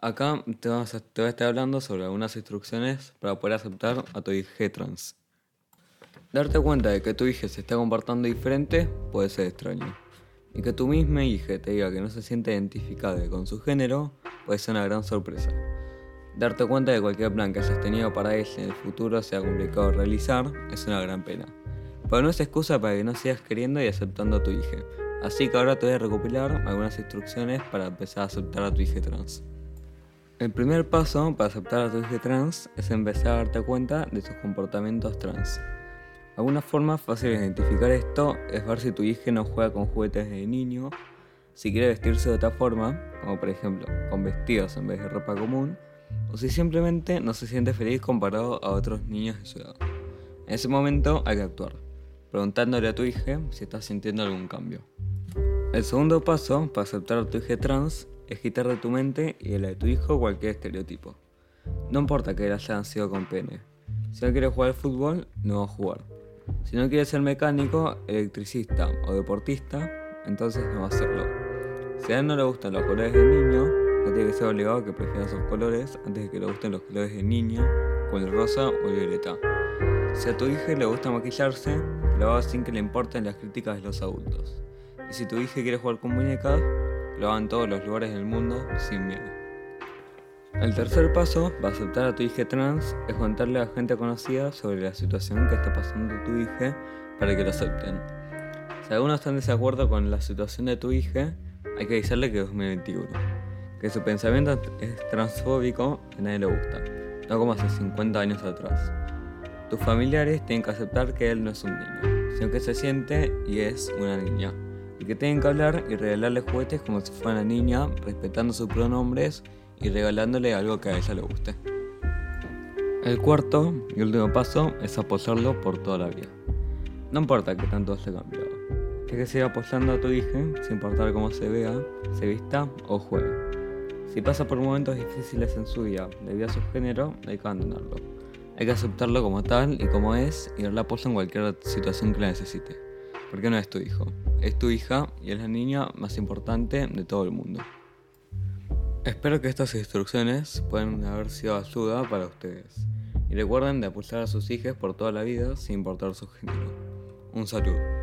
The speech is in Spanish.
Acá te, a- te voy a estar hablando sobre algunas instrucciones para poder aceptar a tu hija trans. Darte cuenta de que tu hija se está comportando diferente puede ser extraño. Y que tu misma hija te diga que no se siente identificada con su género puede ser una gran sorpresa. Darte cuenta de que cualquier plan que hayas tenido para ella en el futuro sea complicado realizar es una gran pena. Pero no es excusa para que no sigas queriendo y aceptando a tu hija. Así que ahora te voy a recopilar algunas instrucciones para empezar a aceptar a tu hija trans. El primer paso para aceptar a tu hija trans es empezar a darte cuenta de sus comportamientos trans. Alguna forma fácil de identificar esto es ver si tu hija no juega con juguetes de niño, si quiere vestirse de otra forma, como por ejemplo con vestidos en vez de ropa común, o si simplemente no se siente feliz comparado a otros niños de su edad. En ese momento hay que actuar, preguntándole a tu hija si está sintiendo algún cambio. El segundo paso para aceptar a tu hija trans es quitar de tu mente y de la de tu hijo cualquier estereotipo. No importa que él haya nacido con pene. Si no quiere jugar al fútbol, no va a jugar. Si no quiere ser mecánico, electricista o deportista, entonces no va a hacerlo. Si a él no le gustan los colores del niño, no tiene que ser obligado a que prefiera esos colores antes de que le gusten los colores del niño, como el rosa o el violeta. Si a tu hija le gusta maquillarse, lo haga sin que le importen las críticas de los adultos. Y si tu hija quiere jugar con muñecas, lo haga en todos los lugares del mundo sin miedo. El tercer paso para aceptar a tu hija trans es contarle a gente conocida sobre la situación que está pasando tu hija para que lo acepten. Si algunos están en desacuerdo con la situación de tu hija, hay que avisarle que es 2021, que su pensamiento es transfóbico a nadie le gusta, no como hace 50 años atrás. Tus familiares tienen que aceptar que él no es un niño, sino que se siente y es una niña, y que tienen que hablar y regalarle juguetes como si fuera una niña, respetando sus pronombres y regalándole algo que a ella le guste. El cuarto y último paso es apoyarlo por toda la vida. No importa que tanto haya cambiado, hay que seguir apoyando a tu hija sin importar cómo se vea, se vista o juegue. Si pasa por momentos difíciles en su vida debido a su género, hay que abandonarlo. Hay que aceptarlo como tal y como es y darle apoyo en cualquier situación que la necesite. Porque no es tu hijo, es tu hija y es la niña más importante de todo el mundo. Espero que estas instrucciones puedan haber sido ayuda para ustedes. Y recuerden de apoyar a sus hijas por toda la vida sin importar su género. Un saludo.